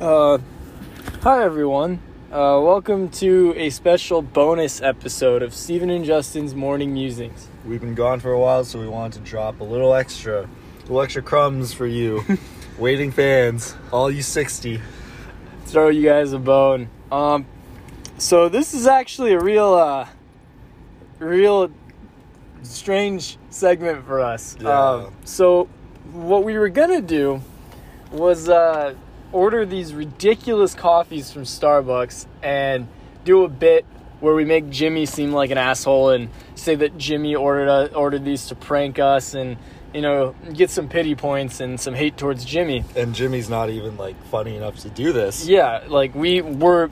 Uh, hi everyone. Uh, welcome to a special bonus episode of Stephen and Justin's Morning Musings. We've been gone for a while, so we wanted to drop a little extra, a little extra crumbs for you, waiting fans, all you sixty. Throw you guys a bone. Um, so this is actually a real, uh, real strange segment for us. Yeah. Um, so what we were gonna do was uh, order these ridiculous coffees from Starbucks and do a bit where we make Jimmy seem like an asshole and say that Jimmy ordered uh, ordered these to prank us and you know get some pity points and some hate towards Jimmy. And Jimmy's not even like funny enough to do this. Yeah, like we were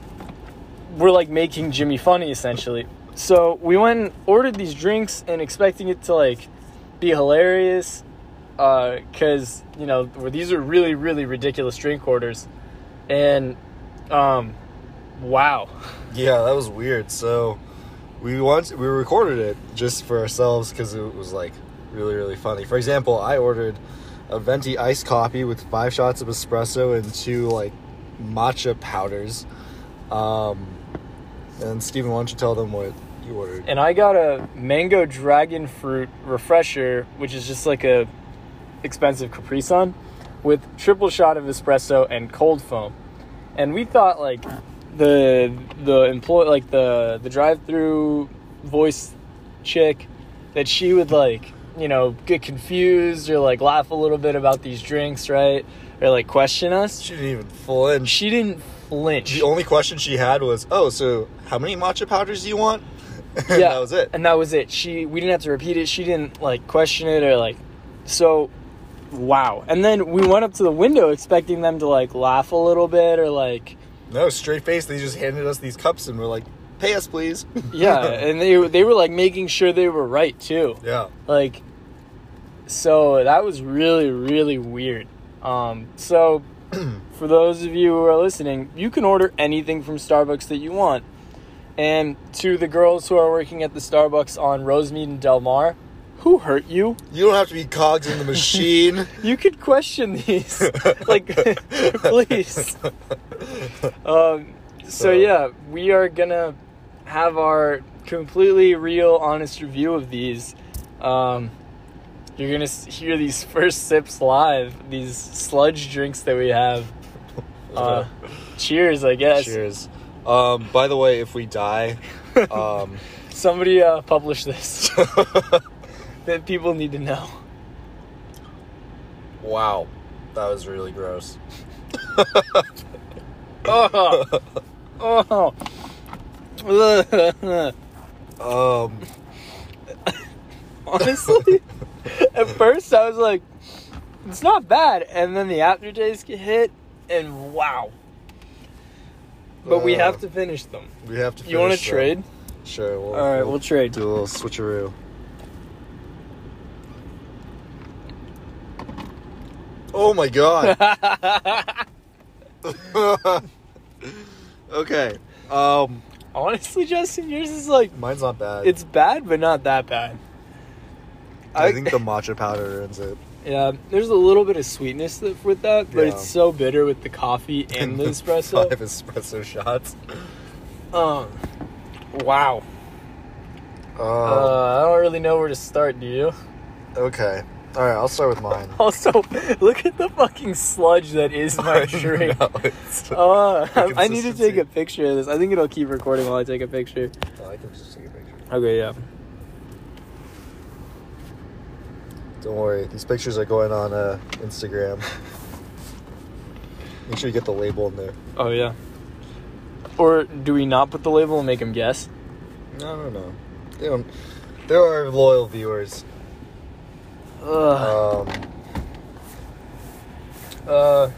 we're like making Jimmy funny essentially. So we went and ordered these drinks and expecting it to like be hilarious because you know these are really really ridiculous drink orders and um wow Yeah, that was weird. So we want we recorded it just for ourselves because it was like really really funny. For example, I ordered a venti iced coffee with five shots of espresso and two like matcha powders. Um, and Stephen, why don't you tell them what you ordered? and i got a mango dragon fruit refresher which is just like a expensive capri sun with triple shot of espresso and cold foam and we thought like the the employee like the the drive-through voice chick that she would like you know get confused or like laugh a little bit about these drinks right or like question us She didn't even flinch. she didn't flinch The only question she had was, "Oh, so how many matcha powders do you want?" and yeah, that was it. And that was it. She we didn't have to repeat it. She didn't like question it or like so wow. And then we went up to the window expecting them to like laugh a little bit or like No, straight face. They just handed us these cups and were like, "Pay us, please." yeah, and they they were like making sure they were right too. yeah. Like so that was really really weird. Um so for those of you who are listening, you can order anything from Starbucks that you want. And to the girls who are working at the Starbucks on Rosemead and Del Mar, who hurt you? You don't have to be cogs in the machine. You could question these, like, please. Um, so So- yeah, we are gonna have our completely real, honest review of these. Um, you're gonna hear these first sips live. These sludge drinks that we have. Uh, cheers, I guess. Cheers. Um, by the way, if we die, um, Somebody uh, publish this. That people need to know. wow, that was really gross. Oh, oh. Um, Honestly, at first I was like, it's not bad, and then the aftertaste hit, and wow. But we Uh, have to finish them. we have to. Finish them. You want to trade? Sure. We'll, All right, we'll trade. do a little switcheroo. Oh my god. okay. Um, Honestly, Justin, yours is like mine's not bad. it's bad, but not that bad. I think the matcha powder ends it. yeah, there's a little bit of sweetness with that, but Yeah. it's so bitter with the coffee and the espresso. Five espresso shots. Um, wow. Um, Uh, I don't really know where to start. Do you? okay. All right. I'll start with mine. Also, look at the fucking sludge that is my drink. No, it's- Uh, I need to take a picture of this. I think it'll keep recording while I take a picture. Oh, I can just take a picture. Okay, yeah. Don't worry. These pictures are going on uh, Instagram. Make sure you get the label in there. Oh, yeah. Or do we not put the label and make them guess? No, no, no. They don't. There are loyal viewers. Ugh. Um, Uh,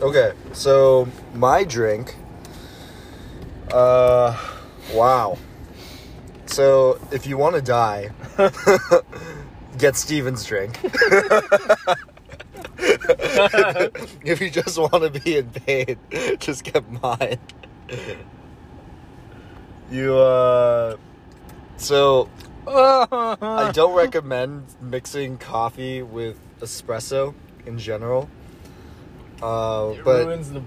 okay, so my drink. Uh, wow. So if you want to die, get Stephen's drink. if you just want to be in pain, just get mine. You uh, so I don't recommend mixing coffee with espresso in general. Uh, It but ruins the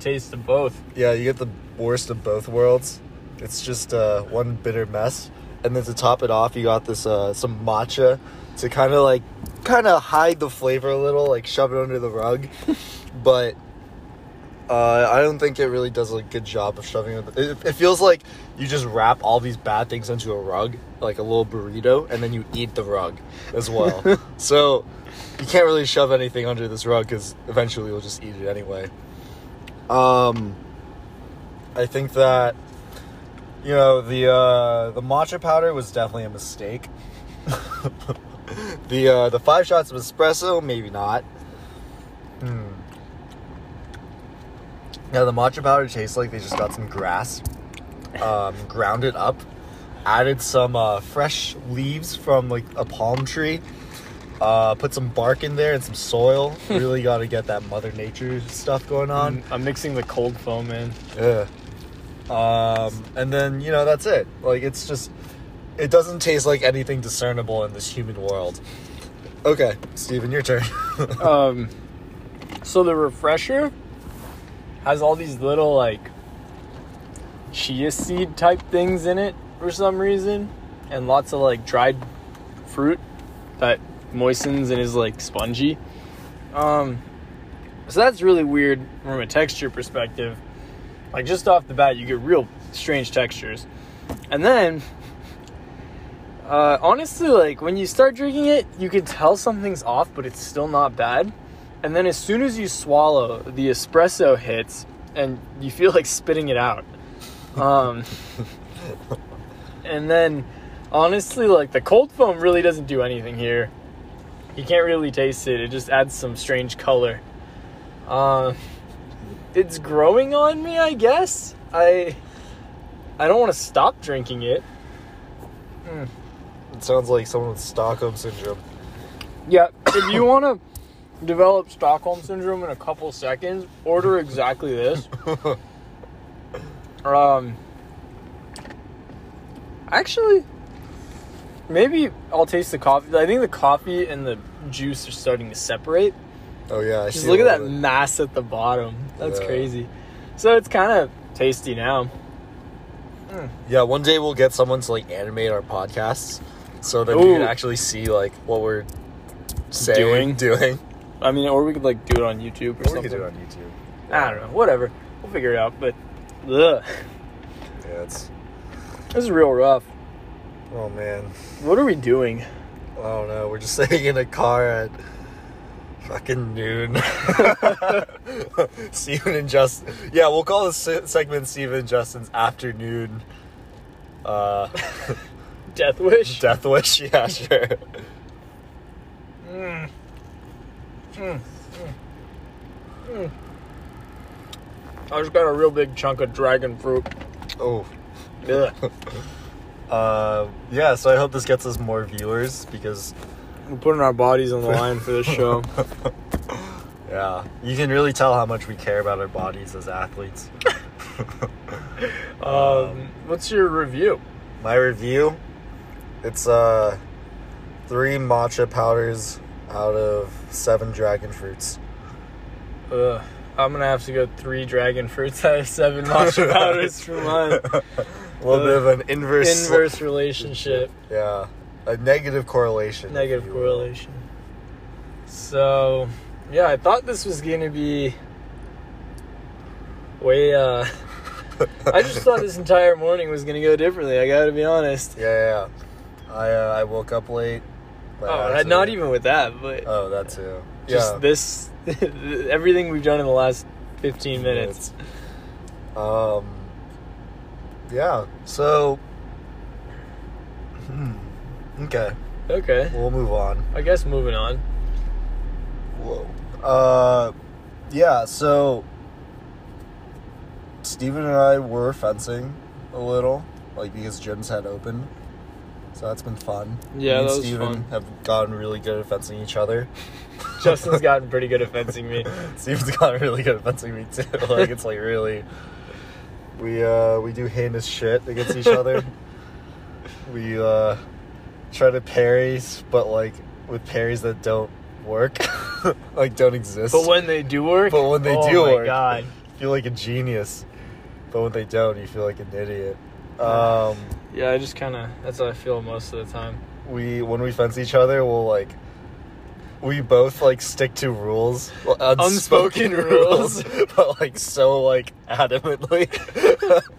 taste of both. Yeah, you get the worst of both worlds. It's just uh, one bitter mess, and then to top it off, you got this uh, some matcha to kind of like kind of hide the flavor a little, like shove it under the rug. but uh, I don't think it really does a good job of shoving it. it. It feels like you just wrap all these bad things into a rug, like a little burrito, and then you eat the rug as well. so you can't really shove anything under this rug because eventually you'll just eat it anyway. Um, I think that you know the uh, the matcha powder was definitely a mistake. the uh, the five shots of espresso, maybe not. Hmm. Yeah, the matcha powder tastes like they just got some grass, um, ground it up, added some uh, fresh leaves from like a palm tree, uh, put some bark in there and some soil. really got to get that Mother Nature stuff going on. I'm, I'm mixing the cold foam in. Yeah. Um, and then you know that's it. Like it's just, it doesn't taste like anything discernible in this human world. Okay, Stephen, your turn. Um, so the refresher has all these little like chia seed type things in it for some reason, and lots of like dried fruit that moistens and is like spongy. Um, so that's really weird from a texture perspective. Like just off the bat, you get real strange textures, and then. Uh, honestly, like when you start drinking it, you can tell something's off, but it's still not bad. And then as soon as you swallow, the espresso hits, and you feel like spitting it out. Um, and then, honestly, like the cold foam really doesn't do anything here. You can't really taste it. It just adds some strange color. Uh, it's growing on me, I guess. I I don't want to stop drinking it. Hmm. it sounds like someone with Stockholm syndrome. Yeah, if you want to develop Stockholm syndrome in a couple seconds, order exactly this. Um, actually, maybe I'll taste the coffee. I think the coffee and the juice are starting to separate. Oh yeah, I Just look at that bit. mass at the bottom. That's Yeah. crazy. So it's kind of tasty now. Hmm. Yeah, one day we'll get someone to like animate our podcasts, so that we can actually see like what we're saying, Doing? doing. I mean, or we could like do it on YouTube or, Or we something. could do it on YouTube. I don't know. Whatever. We'll figure it out. But ugh, Yeah, it's. This is real rough. Oh man, What are we doing? I don't know. We're just sitting in a car at fucking noon. Stephen and Justin. Yeah, we'll call this segment Stephen and Justin's afternoon. Uh, Death wish. death wish. Yeah, sure. Mm. Mm. Mm. I just got a real big chunk of dragon fruit. Oh. Uh, yeah. So I hope this gets us more viewers because We're putting our bodies on the line for this show. Yeah, you can really tell how much we care about our bodies as athletes. Um, what's your review? My review, it's uh three matcha powders out of seven dragon fruits. Ugh. I'm gonna have to go three dragon fruits out of seven matcha powders for mine. A little bit of an inverse, Inverse relationship, yeah, a negative correlation. negative will. correlation. So, yeah, I thought this was gonna be way. uh I just thought this entire morning was gonna go differently. I gotta be honest. Yeah, yeah. yeah. I uh, I woke up late. Oh, not even with that, but Oh, that too. Yeah. Just yeah. this, everything we've done in the last 15 minutes. Um. Yeah. So. Hmm. Okay. Okay, We'll move on. I guess moving on. Whoa. Uh. Yeah. So. Stephen and I were fencing a little, like because gyms had opened. So that's been fun. Yeah, Me and Stephen fun. have gotten really good at fencing each other. Justin's gotten pretty good at fencing me. Stephen's gotten really good at fencing me too. like it's like really we uh we do heinous shit against each other. we uh try to parries, but like with parries that don't work. like don't exist. But when they do work, But when they oh do my work, god, feel like a genius, but when they don't, you feel like an idiot. Um, Yeah, I just kind of that's how I feel most of the time. we when we fence each other, we'll like. We both like stick to rules, well, unspoken, Unspoken rules, but like so like adamantly.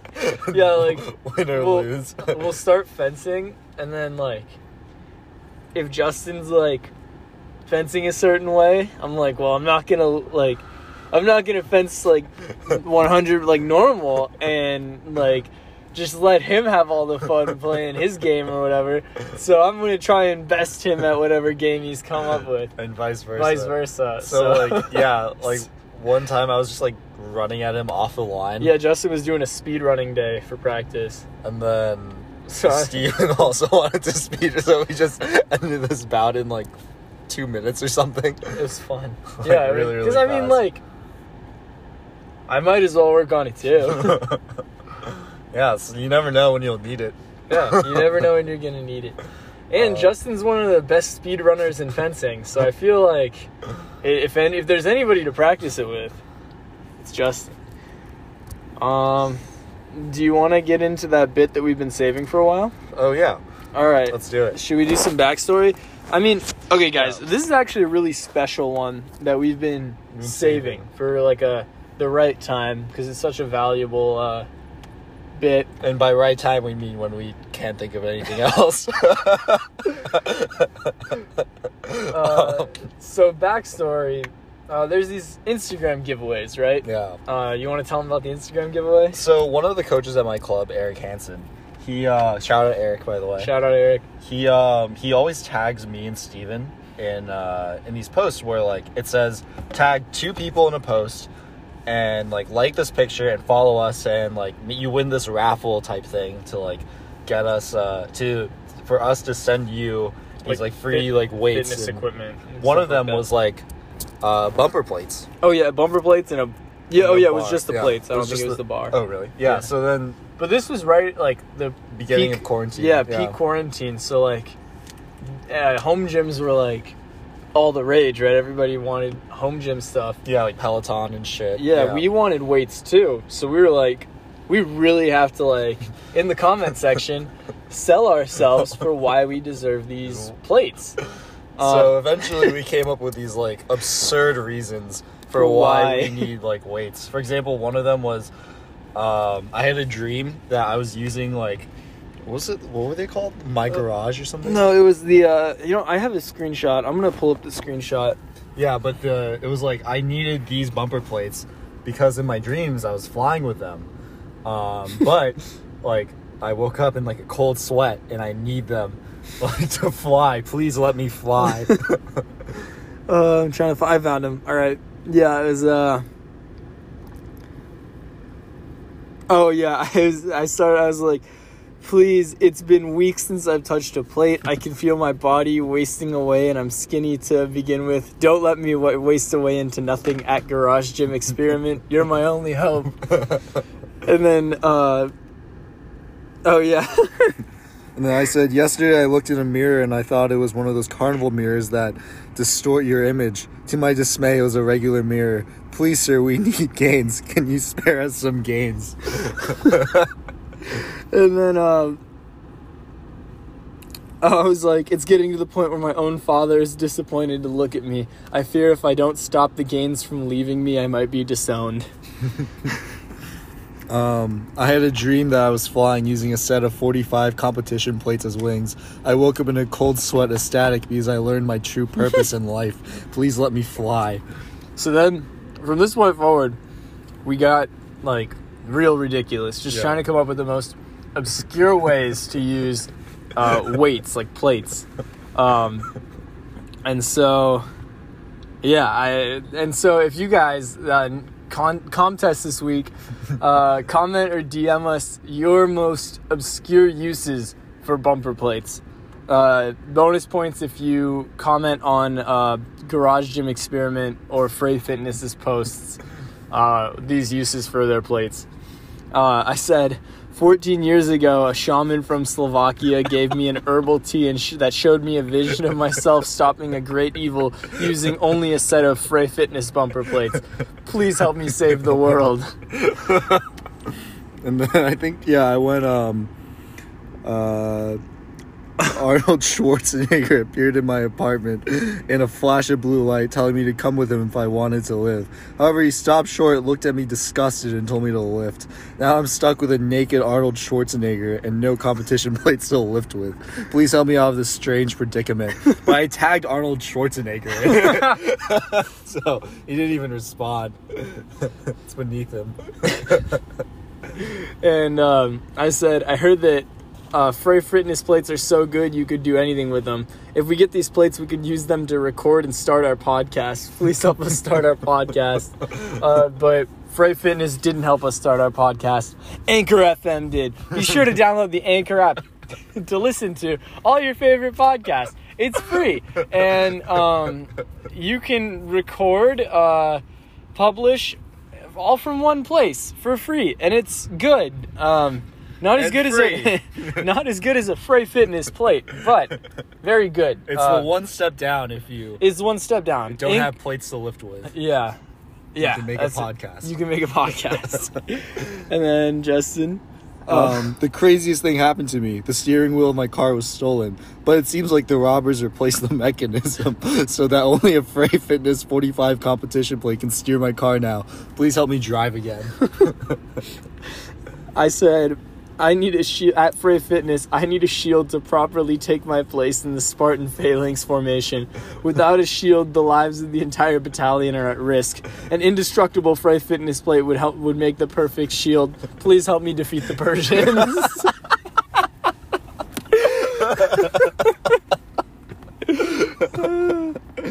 Yeah, like, win or we'll- lose. we'll start fencing, and then like, if Justin's like fencing a certain way, I'm like, well, I'm not gonna like, I'm not gonna fence like 100 like normal, and like just let him have all the fun playing his game or whatever. So I'm gonna try and best him at whatever game he's come up with, and vice versa. vice versa. So, like yeah, like one time I was just like running at him off the line. yeah, Justin was doing a speed running day for practice. And then So Stephen also wanted to speed, so we just ended this bout in like two minutes or something. It was fun. Like, yeah, really, because I mean, like, I might as well work on it too. Yeah, so you never know when you'll need it. yeah, you never know when you're gonna need it. And Uh, Justin's one of the best speed runners in fencing, so I feel like if any, if there's anybody to practice it with, it's Justin. Um, do you want to get into that bit that we've been saving for a while? Oh yeah, All right. let's do it. Should we do some backstory? I mean, okay, guys, this is actually a really special one that we've been been saving saving. for like a the right time because it's such a valuable uh, bit. And by right time, we mean when we can't think of anything else. Uh, so backstory, uh, there's these Instagram giveaways, right? yeah. Uh, you want to tell them about the Instagram giveaway? So one of the coaches at my club, Eric Hansen, he uh, shout out Eric by the way. Shout out Eric. he um he always tags me and Stephen in uh in these posts where like it says tag two people in a post and like like this picture and follow us and like you win this raffle type thing to like get us uh to for us to send you these like, free fit- like weights equipment. one of them like was like uh bumper plates oh yeah, bumper plates and a yeah. Oh yeah, it was just the Yeah. plates. I don't think it was the- the bar. oh really yeah, Yeah. so then But this was right like the beginning peak- of quarantine Yeah, peak quarantine. So like, uh, home gyms were like all the rage, right? Everybody wanted home gym stuff. yeah like peloton and shit Yeah, we wanted weights too. So we were like, we really have to like in the comment section sell ourselves for why we deserve these plates. So Um, eventually, we came up with these like absurd reasons for, why. why. we need like weights. For example, one of them was um, I had a dream that I was using like was it? What were they called? My garage or something? no, it was the uh, you know I have a screenshot. I'm gonna pull up the screenshot. Yeah, but the it was like I needed these bumper plates because in my dreams I was flying with them. Um, but like I woke up in like a cold sweat and I need them like to fly. Please let me fly. Uh, I'm trying to. Find, I found him. All right. Yeah, it was. Uh. Oh yeah, I was. I started. I was like, please. It's been weeks since I've touched a plate. I can feel my body wasting away, and I'm skinny to begin with. Don't let me wa- waste away into nothing at Garage Gym Experiment. You're my only hope. And then. uh Oh yeah. And then I said, Yesterday I looked in a mirror and I thought it was one of those carnival mirrors that distort your image. To my dismay, it was a regular mirror. Please, sir, we need gains. Can you spare us some gains? And then um, I was like, it's getting to the point where my own father is disappointed to look at me. I fear if I don't stop the gains from leaving me, I might be disowned. Um, I had a dream that I was flying using a set of 45 competition plates as wings. I woke up in a cold sweat, ecstatic because I learned my true purpose in life. Please let me fly. So then, from this point forward, we got like real ridiculous, just Yeah. trying to come up with the most obscure ways to use uh, weights, like plates. Um, and so, yeah, I and so if you guys uh, con- contest this week, uh, comment or DM us your most obscure uses for bumper plates. Uh, bonus points if you comment on uh, Garage Gym Experiment or Frey Fitness's posts uh, these uses for their plates. Uh, I said, 14 years ago, a shaman from Slovakia gave me an herbal tea and sh- that showed me a vision of myself stopping a great evil using only a set of Frey Fitness bumper plates. Please help me save the world. And then I think yeah, I went um uh Arnold Schwarzenegger appeared in my apartment in a flash of blue light telling me to come with him if I wanted to live. However, he stopped short, looked at me disgusted and told me to lift. Now I'm stuck with a naked Arnold Schwarzenegger and no competition plates to lift with. Please help me out of this strange predicament. But I tagged Arnold Schwarzenegger. so he didn't even respond. it's beneath him. And um, I said, I heard that uh, Frey Fitness plates are so good you could do anything with them. If we get these plates, we could use them to record and start our podcast. Please help us start our podcast. Uh, but Frey Fitness didn't help us start our podcast. Anchor FM did. Be sure to download the Anchor app to listen to all your favorite podcasts. It's free, and um, you can record, uh, publish, all from one place for free, and it's good. Um, not as And good as a not as good as a Frey Fitness plate, but very good. It's Uh, the one step down if you Is one step down. don't Ink- have plates to lift with. Yeah. Yeah. can make a that's it. podcast. You can make a podcast. and then Justin. Um, the craziest thing happened to me. The steering wheel of my car was stolen, but it seems like the robbers replaced the mechanism so that only a Frey Fitness 45 competition plate can steer my car now. Please help me drive again. I said, I need a shield at Frey Fitness. I need a shield to properly take my place in the Spartan phalanx formation. Without a shield, the lives of the entire battalion are at risk. An indestructible Frey Fitness plate would help would make the perfect shield. Please help me defeat the Persians.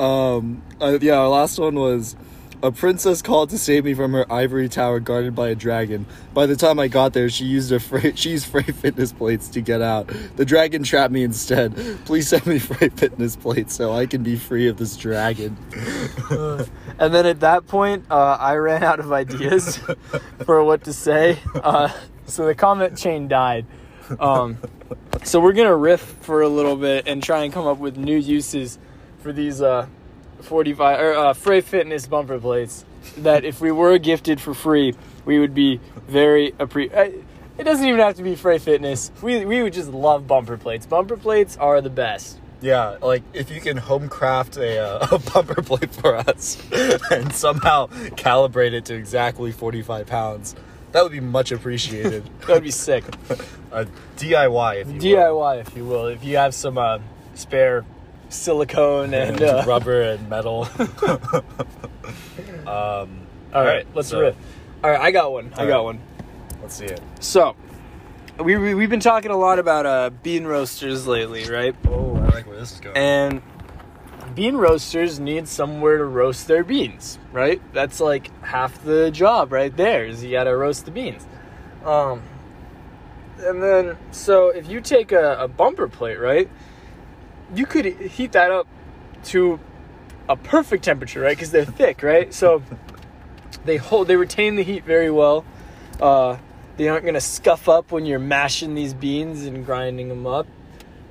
Um, uh, yeah, our last one was a princess called to save me from her ivory tower guarded by a dragon. By the time I got there, she used her Frey, she used Frey fitness plates to get out. The dragon trapped me instead. Please send me Frey fitness plates so I can be free of this dragon. and then at that point, uh, I ran out of ideas for what to say. Uh, so the comment chain died. Um, so we're gonna riff for a little bit and try and come up with new uses for these uh, 45 or uh, Frey Fitness bumper plates. That if we were gifted for free, we would be very appre. It doesn't even have to be Frey Fitness. We we would just love bumper plates. Bumper plates are the best. Yeah, like if you can home craft a, uh, a bumper plate for us and somehow calibrate it to exactly 45 pounds, that would be much appreciated. That would be sick. a DIY, if you will. DIY, if you will, if you have some uh, spare silicone and. Uh, rubber and metal. um, all right, let's so riff. All right, I got one. I got right. one. Let's see it. So, we, we we've been talking a lot about uh, bean roasters lately, right? Oh, I like where this is going. And bean roasters need somewhere to roast their beans, right? That's like half the job right there. Is you got to roast the beans. Um, and then so if you take a, a bumper plate, right? You could heat that up to a perfect temperature, right? Because they're thick, right? So they hold, they retain the heat very well. Uh, they aren't gonna scuff up when you're mashing these beans and grinding them up.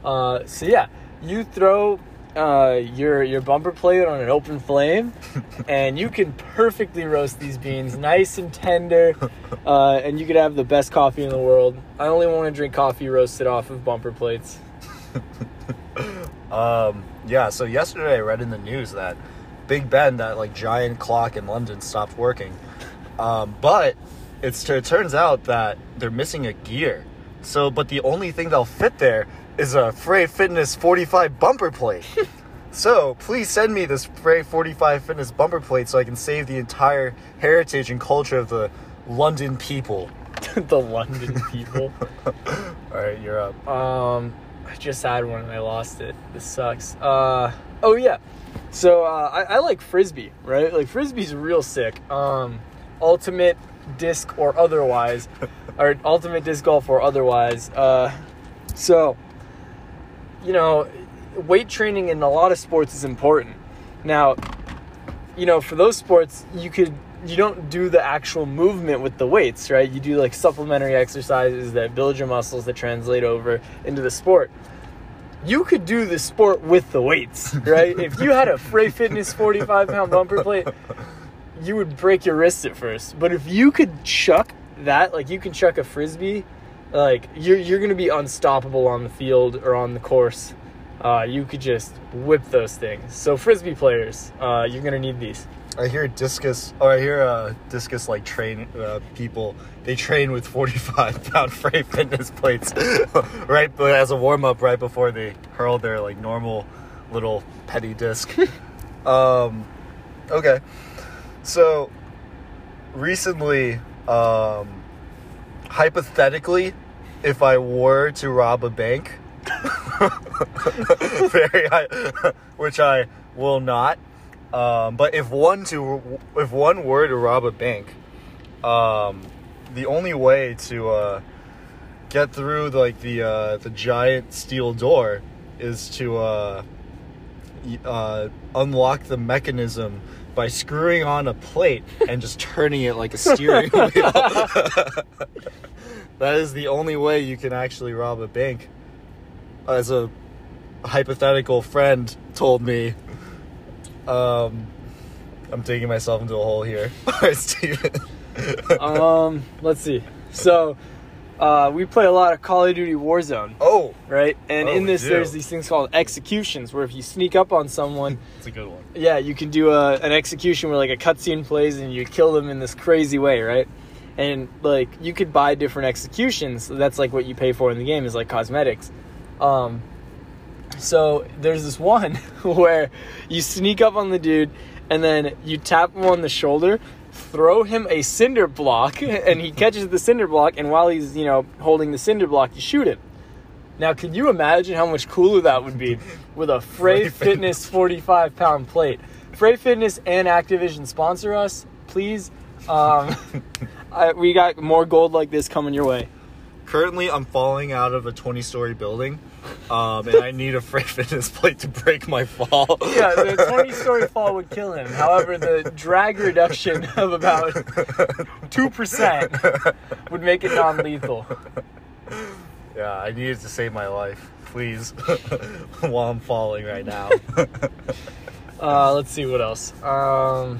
Uh, so yeah, you throw uh, your your bumper plate on an open flame, and you can perfectly roast these beans, nice and tender, uh, and you could have the best coffee in the world. I only want to drink coffee roasted off of bumper plates. Um, yeah, so yesterday I read in the news that Big Ben, that like giant clock in London, stopped working. Um, but it's it turns out that they're missing a gear. So, but the only thing that'll fit there is a Frey Fitness 45 bumper plate. so, please send me this Frey 45 Fitness bumper plate so I can save the entire heritage and culture of the London people. the London people. All right, you're up. Um, I just had one and I lost it. This sucks. Uh, oh yeah. So uh, I, I like frisbee, right? Like frisbee's real sick. Um, ultimate disc or otherwise, or ultimate disc golf or otherwise. Uh, so you know, weight training in a lot of sports is important. Now, you know, for those sports, you could you don't do the actual movement with the weights, right? You do like supplementary exercises that build your muscles that translate over into the sport. You could do the sport with the weights, right? if you had a Frey Fitness 45 pound bumper plate, you would break your wrist at first. But if you could chuck that, like you can chuck a frisbee, like you're you're gonna be unstoppable on the field or on the course. Uh, you could just whip those things. So frisbee players, uh, you're gonna need these. I hear discus, or I hear uh, discus like train uh, people. They train with forty-five pound Frey fitness plates, right? But as a warm up, right before they hurl their like normal little petty disc. um, okay, so recently, um, hypothetically, if I were to rob a bank, very high, which I will not. Um, but if one to if one were to rob a bank, um, the only way to uh, get through like the uh, the giant steel door is to uh, uh, unlock the mechanism by screwing on a plate and just turning it like a steering wheel. that is the only way you can actually rob a bank. As a hypothetical friend told me, um, I'm digging myself into a hole here. Alright, Stephen. um, let's see. So, uh, we play a lot of Call of Duty Warzone, oh, right? And Oh, in this, there's these things called executions, where if you sneak up on someone, it's a good one. yeah, you can do a, an execution where like a cutscene plays and you kill them in this crazy way, right? And like you could buy different executions. That's like what you pay for in the game is like cosmetics. Um, so there's this one where you sneak up on the dude and then you tap him on the shoulder, throw him a cinder block, and he catches the cinder block. And while he's you know holding the cinder block, you shoot him. Now, can you imagine how much cooler that would be with a Frey Frey Fitness 45 pound plate? Frey Fitness and Activision sponsor us, please. Um, I, we got more gold like this coming your way. Currently, I'm falling out of a 20 story building, um, and I need a Frey Fitness plate to break my fall. Yeah, the 20 story fall would kill him. However, the drag reduction of about 2% would make it non lethal. yeah, I needed to save my life. Please, while I'm falling right now. Uh, let's see what else. Um,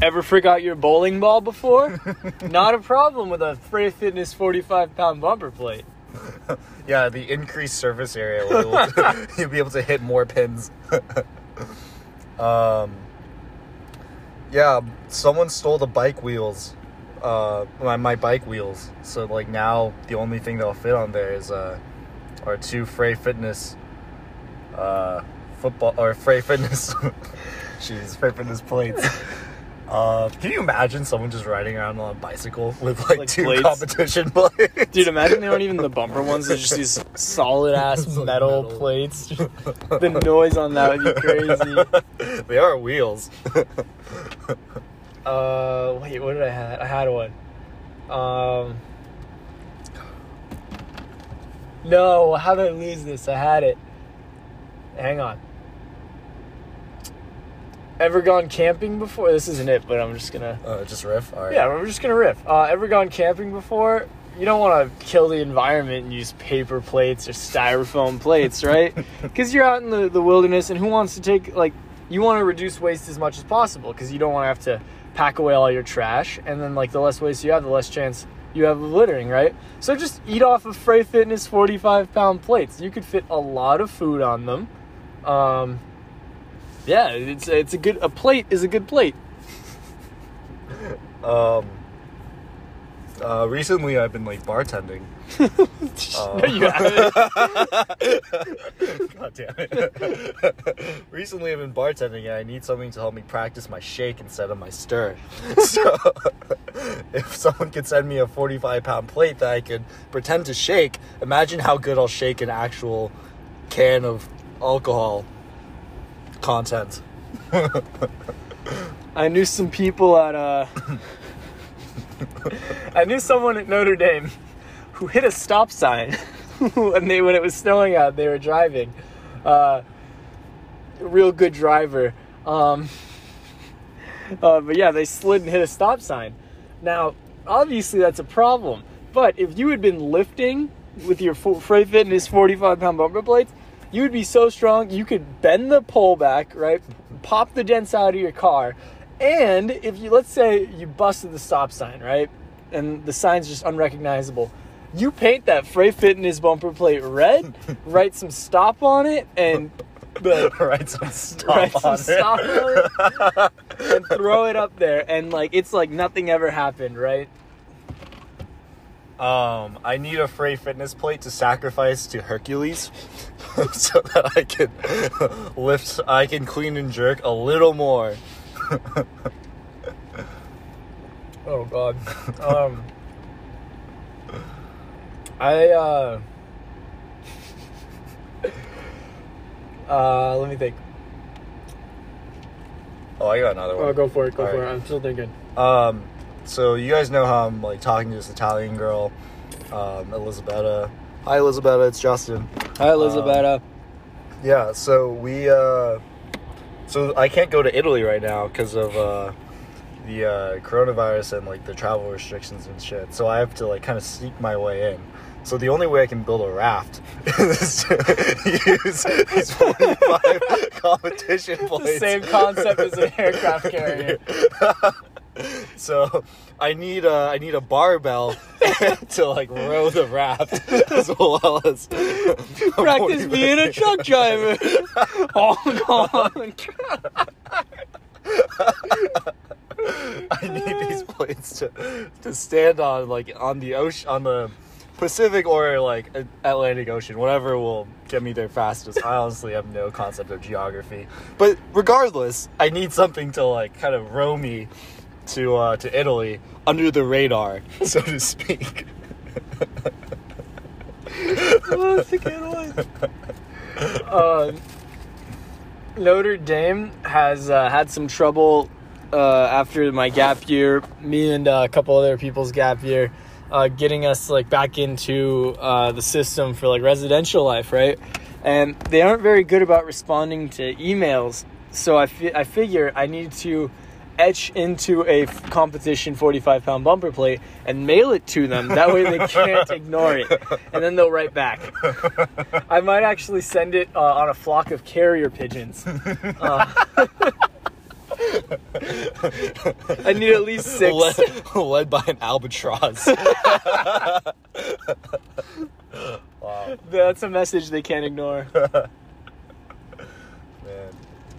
ever forgot your bowling ball before? Not a problem with a Frey Fitness 45 pound bumper plate. yeah, the increased surface area will you'll be able to hit more pins. um, yeah, someone stole the bike wheels, uh, my, my bike wheels. So like now the only thing that'll fit on there is uh, are two Frey Fitness, uh, football or Frey Fitness, jeez, Frey Fitness plates. Uh, can you imagine someone just riding around on a bicycle with like, Like two plates? competition plates? Dude, imagine they aren't even the bumper ones, they're just these solid ass metal, metal. plates. the noise on that would be crazy. they are wheels. Uh, wait, what did I have? I had one. Um, no, how did I lose this? I had it. Hang on. Ever gone camping before? This isn't it, but I'm just gonna. Uh, just riff. All right. Yeah, we're just gonna riff. Uh, ever gone camping before? You don't want to kill the environment and use paper plates or styrofoam plates, right? Because you're out in the, the wilderness, and who wants to take like you want to reduce waste as much as possible because you don't want to have to pack away all your trash, and then like the less waste you have, the less chance you have of littering, right? So just eat off of Frey Fitness 45 pound plates. You could fit a lot of food on them. Um, yeah, it's it's a good a plate is a good plate. Um. Uh, recently, I've been like bartending. Uh, no, you haven't. God damn it. Recently, I've been bartending and I need something to help me practice my shake instead of my stir. So, if someone could send me a 45 pound plate that I could pretend to shake, imagine how good I'll shake an actual can of alcohol content. I knew some people at uh I knew someone at Notre Dame who hit a stop sign when they when it was snowing out they were driving. Uh a real good driver. Um Uh, but yeah, they slid and hit a stop sign. Now, obviously, that's a problem. But if you had been lifting with your full Freight Fitness 45 pound bumper plates, you would be so strong you could bend the pole back, right? Pop the dents out of your car. And if you, let's say you busted the stop sign, right? And the sign's just unrecognizable. You paint that Freight Fitness bumper plate red, write some stop on it, and the, Write some stop write some on stop it. on it, and throw it up there. And like, it's like nothing ever happened, right? Um, I need a Freight Fitness plate to sacrifice to Hercules, so that I can lift. I can clean and jerk a little more. Oh god. Um I uh uh let me think. Oh, I got another one. Oh go for it, go All for right. it. I'm still thinking. Um, so you guys know how I'm like talking to this Italian girl, um, Elisabetta. Hi, Elisabetta. It's Justin. Hi Elizabeth. Yeah. So we. Uh, so I can't go to Italy right now because of uh, the uh, coronavirus and like the travel restrictions and shit. So I have to like kind of sneak my way in. So the only way I can build a raft is to use these 45 competition the same concept as an aircraft carrier. So I need a I need a barbell to like row the raft as well as Practice being a truck driver. oh god. I need these plates to to stand on like on the ocean on the Pacific or like Atlantic Ocean, whatever will get me there fastest. I honestly have no concept of geography, but regardless, I need something to like kind of row me to uh, to Italy under the radar, so to speak. um, Notre Dame has uh, had some trouble uh, after my gap year. Me and uh, a couple other people's gap year, uh, getting us like back into uh, the system for like residential life, right? And they aren't very good about responding to emails. So I fi- I figure I need to etch into a f- competition 45 pound bumper plate and mail it to them. That way they can't ignore it. And then they'll write back. I might actually send it uh, on a flock of carrier pigeons. Uh, I need at least six. led, led by an albatross. wow, That's a message they can't ignore.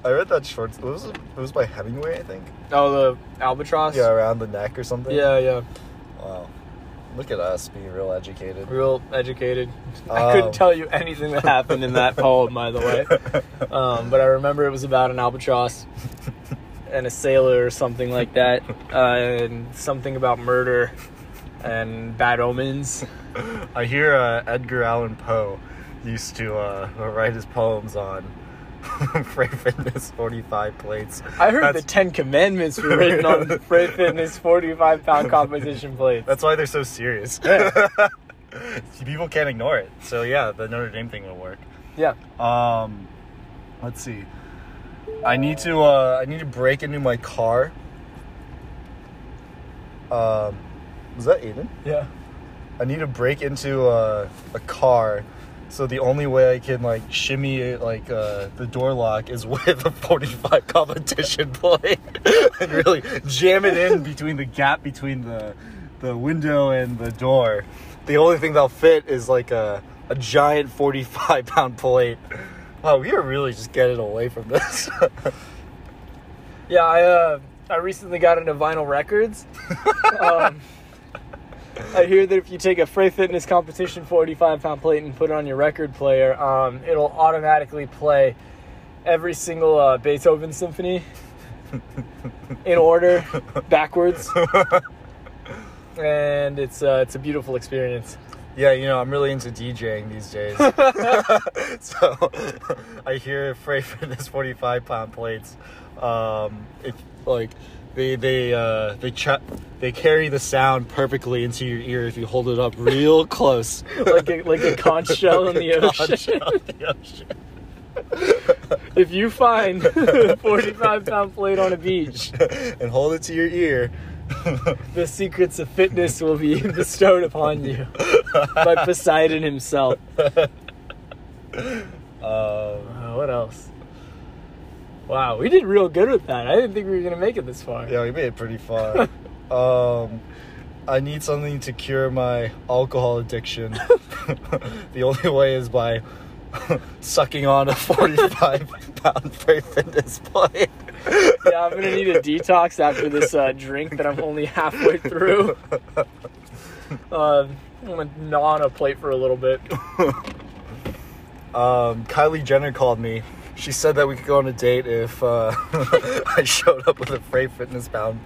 I read that short. It was it was by Hemingway, I think. Oh, the albatross? Yeah, around the neck or something. Yeah, yeah. Wow. Look at us being real educated. Real educated. I Um, couldn't tell you anything that happened in that poem, by the way. Um, but I remember it was about an albatross and a sailor or something like that, uh, and something about murder and bad omens. I hear uh, Edgar Allan Poe used to uh, write his poems on Freight Fitness 45 plates. I heard That's- the Ten Commandments were written on Freight Fitness 45 pound competition plates. That's why they're so serious. Yeah. People can't ignore it. So yeah, the Notre Dame thing will work. yeah. Um, let's see. I need to uh, I need to break into my car. Um, was that Aiden? Yeah. I need to break into a, a car. So the only way I can like shimmy like uh, the door lock is with a 45 competition plate and really jam it in between the gap between the the window and the door. The only thing that'll fit is like a a giant 45 pound plate. Wow, we are really just getting away from this. Yeah, I uh, I recently got into vinyl records. um, I hear that if you take a Frey Fitness competition 45 pound plate and put it on your record player, um, it'll automatically play every single uh, Beethoven symphony in order, backwards. And it's uh, it's a beautiful experience. Yeah, you know, I'm really into DJing these days. so I hear Frey Fitness 45 pound plates. Um, if like they they uh, they ch- they carry the sound perfectly into your ear if you hold it up real close. Like a, like a conch shell in the ocean. the ocean. if you find a 45 pound plate on a beach, and hold it to your ear. the secrets of fitness will be bestowed upon you by Poseidon himself. Um, Uh, what else? Wow, we did real good with that. I didn't think we were gonna make it this far. yeah, we made it pretty far. um, I need something to cure my alcohol addiction. the only way is by sucking on a 45 pound Fitness plate. Yeah, I'm gonna need a detox after this uh, drink that I'm only halfway through. Uh, I'm gonna gnaw on a plate for a little bit. Um, Kylie Jenner called me. She said that we could go on a date if uh, I showed up with a Free Fitness bound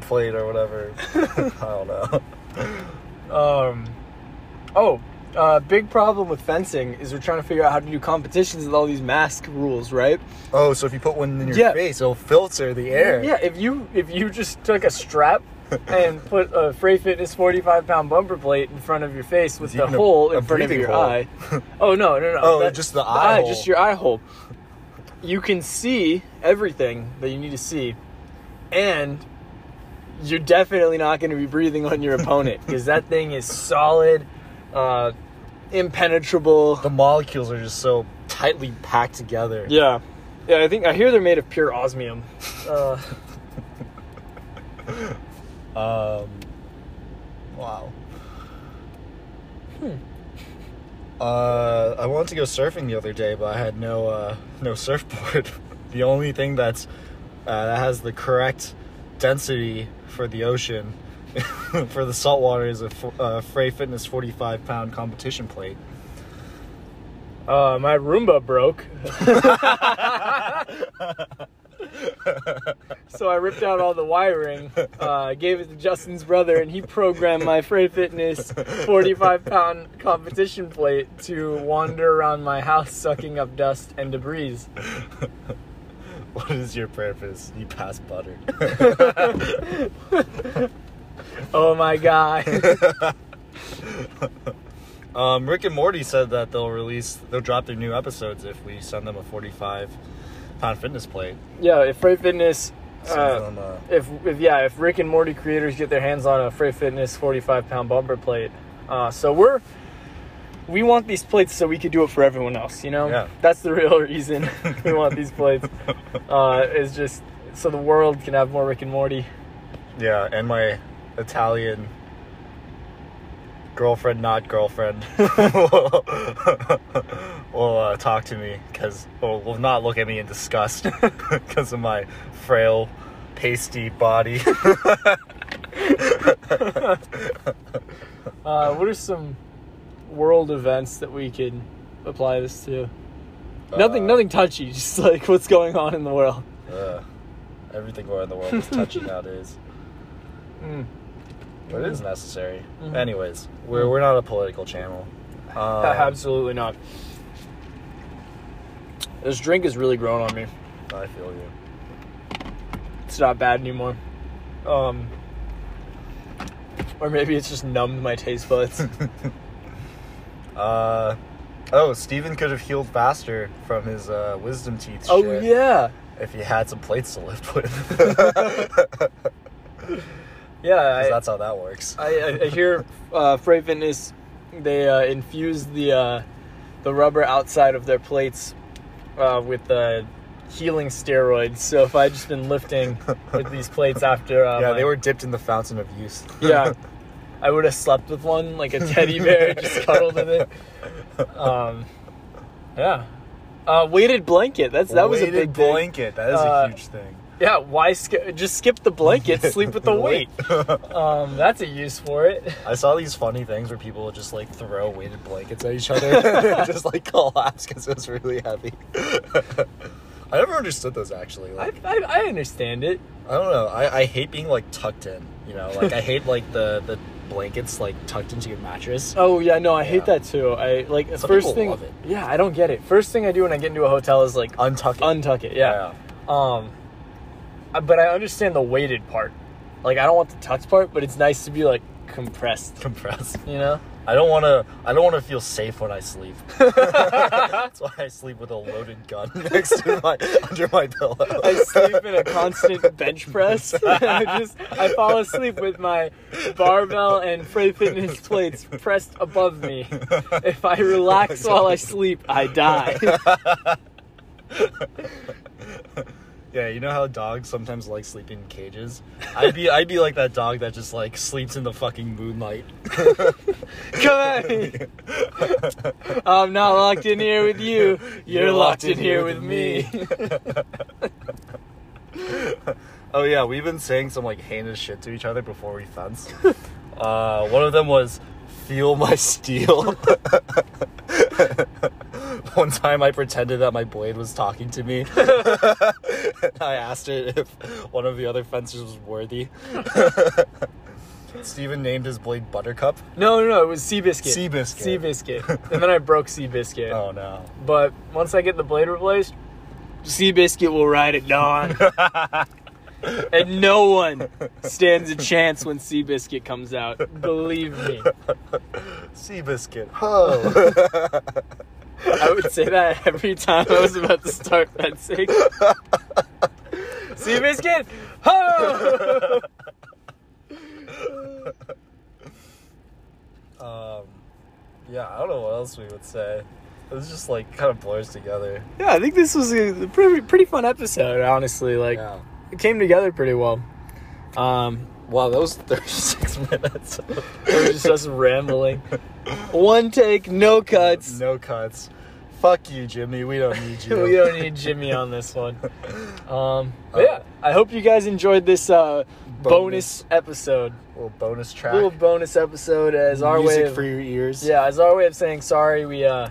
plate or whatever. I don't know. Um, oh, uh, big problem with fencing is we're trying to figure out how to do competitions with all these mask rules, right? Oh, so if you put one in your Yeah. face, it'll filter the air. Yeah, if you if you just took a strap and put a Frey Fitness 45 pound bumper plate in front of your face with the even a- hole a in front of breathing your hole. eye. Oh no, no, no! Oh, just the eye hole. just your eye hole. You can see everything that you need to see, and you're definitely not going to be breathing on your opponent because that thing is solid, uh, impenetrable. The molecules are just so tightly packed together. Yeah, yeah. I think I hear they're made of pure osmium. Uh, Um, wow. Hmm. Uh, I wanted to go surfing the other day, but I had no uh, no surfboard. the only thing that's uh, that has the correct density for the ocean for the saltwater is a f- uh, Frey Fitness 45 pound competition plate. uh, my Roomba broke. so I ripped out all the wiring, uh, gave it to Justin's brother, and he programmed my Frey Fitness 45 pound competition plate to wander around my house sucking up dust and debris. what is your purpose? You pass butter. Oh my god. Um, Rick and Morty said that they'll release, they'll drop their new episodes if we send them a 45 pound fitness plate. yeah, if Frey Fitness. Uh, them, uh, if, if yeah, if Rick and Morty creators get their hands on a Frey Fitness 45 pound bumper plate, uh, so we're we want these plates so we could do it for everyone else. You know, Yeah. that's the real reason we want these plates. Uh, is just so the world can have more Rick and Morty. yeah, and my Italian girlfriend, not girlfriend, will uh, talk to me because, or will not look at me in disgust because of my frail, pasty body. Uh, what are some world events that we could apply this to? nothing, Uh, nothing touchy. Just like what's going on in the world. Uh, everything going on in the world is touchy nowadays. Mm. But it is necessary. Mhm. Anyways, we're, we're not a political channel. Um, Absolutely not. This drink is really growing on me. I feel you. It's not bad anymore. Um, or maybe it's just numbed my taste buds. Uh, oh, Stephen could have healed faster from his uh, wisdom teeth. oh shit yeah, If he had some plates to lift with. yeah. 'Cause that's how that works. I, I, I hear uh, Frey Fitness they uh, infuse the uh, the rubber outside of their plates uh, with uh, healing steroids. So if I'd just been lifting with these plates after uh, yeah, my- they were dipped in the fountain of youth. yeah, I would have slept with one like a teddy bear, just cuddled with it. Um, yeah, uh, weighted blanket. That's that was a Weighted big thing. blanket. That is Uh, a huge thing. Yeah, why sk- just skip the blanket, sleep with the weight. Um, that's a use for it. I saw these funny things where people would just like throw weighted blankets at each other and just like collapse because it was really heavy. I never understood those actually. I, Like, I, I understand it. I don't know. I, I hate being like tucked in. You know, like I hate like the the blankets like tucked into your mattress. Oh yeah, no, I hate that too. I like Some first thing. Yeah, I don't get it. First thing I do when I get into a hotel is like Untuck it. untuck it. Yeah. Um, uh, but I understand the weighted part. Like I don't want the tucked part, but it's nice to be like compressed. Compressed. You know? I don't want to. I don't want to feel safe when I sleep. That's why I sleep with a loaded gun next to my under my pillow. I sleep in a constant bench press. I just I fall asleep with my barbell and Frey Fitness plates pressed above me. If I relax while I sleep, I die. Yeah, you know how dogs sometimes like sleeping in cages? I'd be I'd be like that dog that just like sleeps in the fucking moonlight. Come at me. I'm not locked in here with you. You're, locked, in, here with me. oh yeah, we've been saying some like heinous shit to each other before we fence. Uh, one of them was feel my steel. One time I pretended that my blade was talking to me. I asked it if one of the other fencers was worthy. Stephen named his blade Buttercup. no, no, no, it was Seabiscuit. Seabiscuit. Seabiscuit. And then I broke Seabiscuit. Oh no. But once I get the blade replaced, Seabiscuit will ride at dawn. and no one stands a chance when Seabiscuit comes out. Believe me. Seabiscuit. Ho. I would say that every time I was about to start fencing. Seabiscuit! Ho! um, yeah, I don't know what else we would say. It was just like kind of blurs together. Yeah, I think this was a pretty, pretty fun episode, honestly. Like, Yeah. it came together pretty well. Um, Wow, that was 36 minutes. was just us rambling. One take, no cuts. No cuts. Fuck you, Jimmy. We don't need you. we don't need Jimmy on this one. Um, but yeah, I hope you guys enjoyed this uh, bonus. Bonus. episode. little bonus track. Little bonus episode as our Music way of for your ears. yeah, as our way of saying sorry. We uh,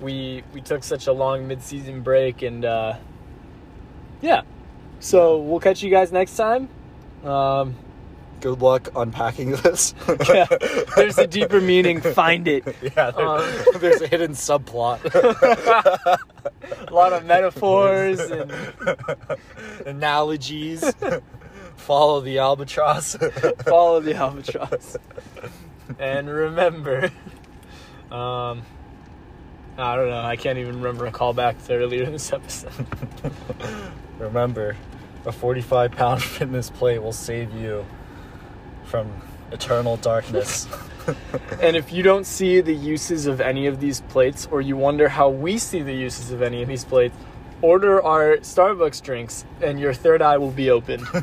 we we took such a long mid-season break, and uh, yeah. So we'll catch you guys next time. Um, Good luck unpacking this. yeah, there's a deeper meaning. Find it. yeah, there- Um, there's a hidden subplot. A lot of metaphors and Analogies. Follow the albatross. follow the albatross. And remember, um, I don't know. I can't even remember a callback to earlier in this episode. Remember, a 45 pound fitness plate will save you from eternal darkness. And if you don't see the uses of any of these plates, or you wonder how we see the uses of any of these plates, order our Starbucks drinks, and your third eye will be open.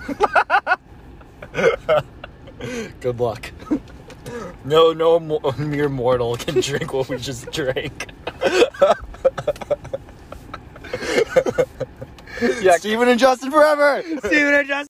Good luck. No, no mo- mere mortal can drink what we just drank. yeah, Stephen and Justin forever! Stephen and Justin.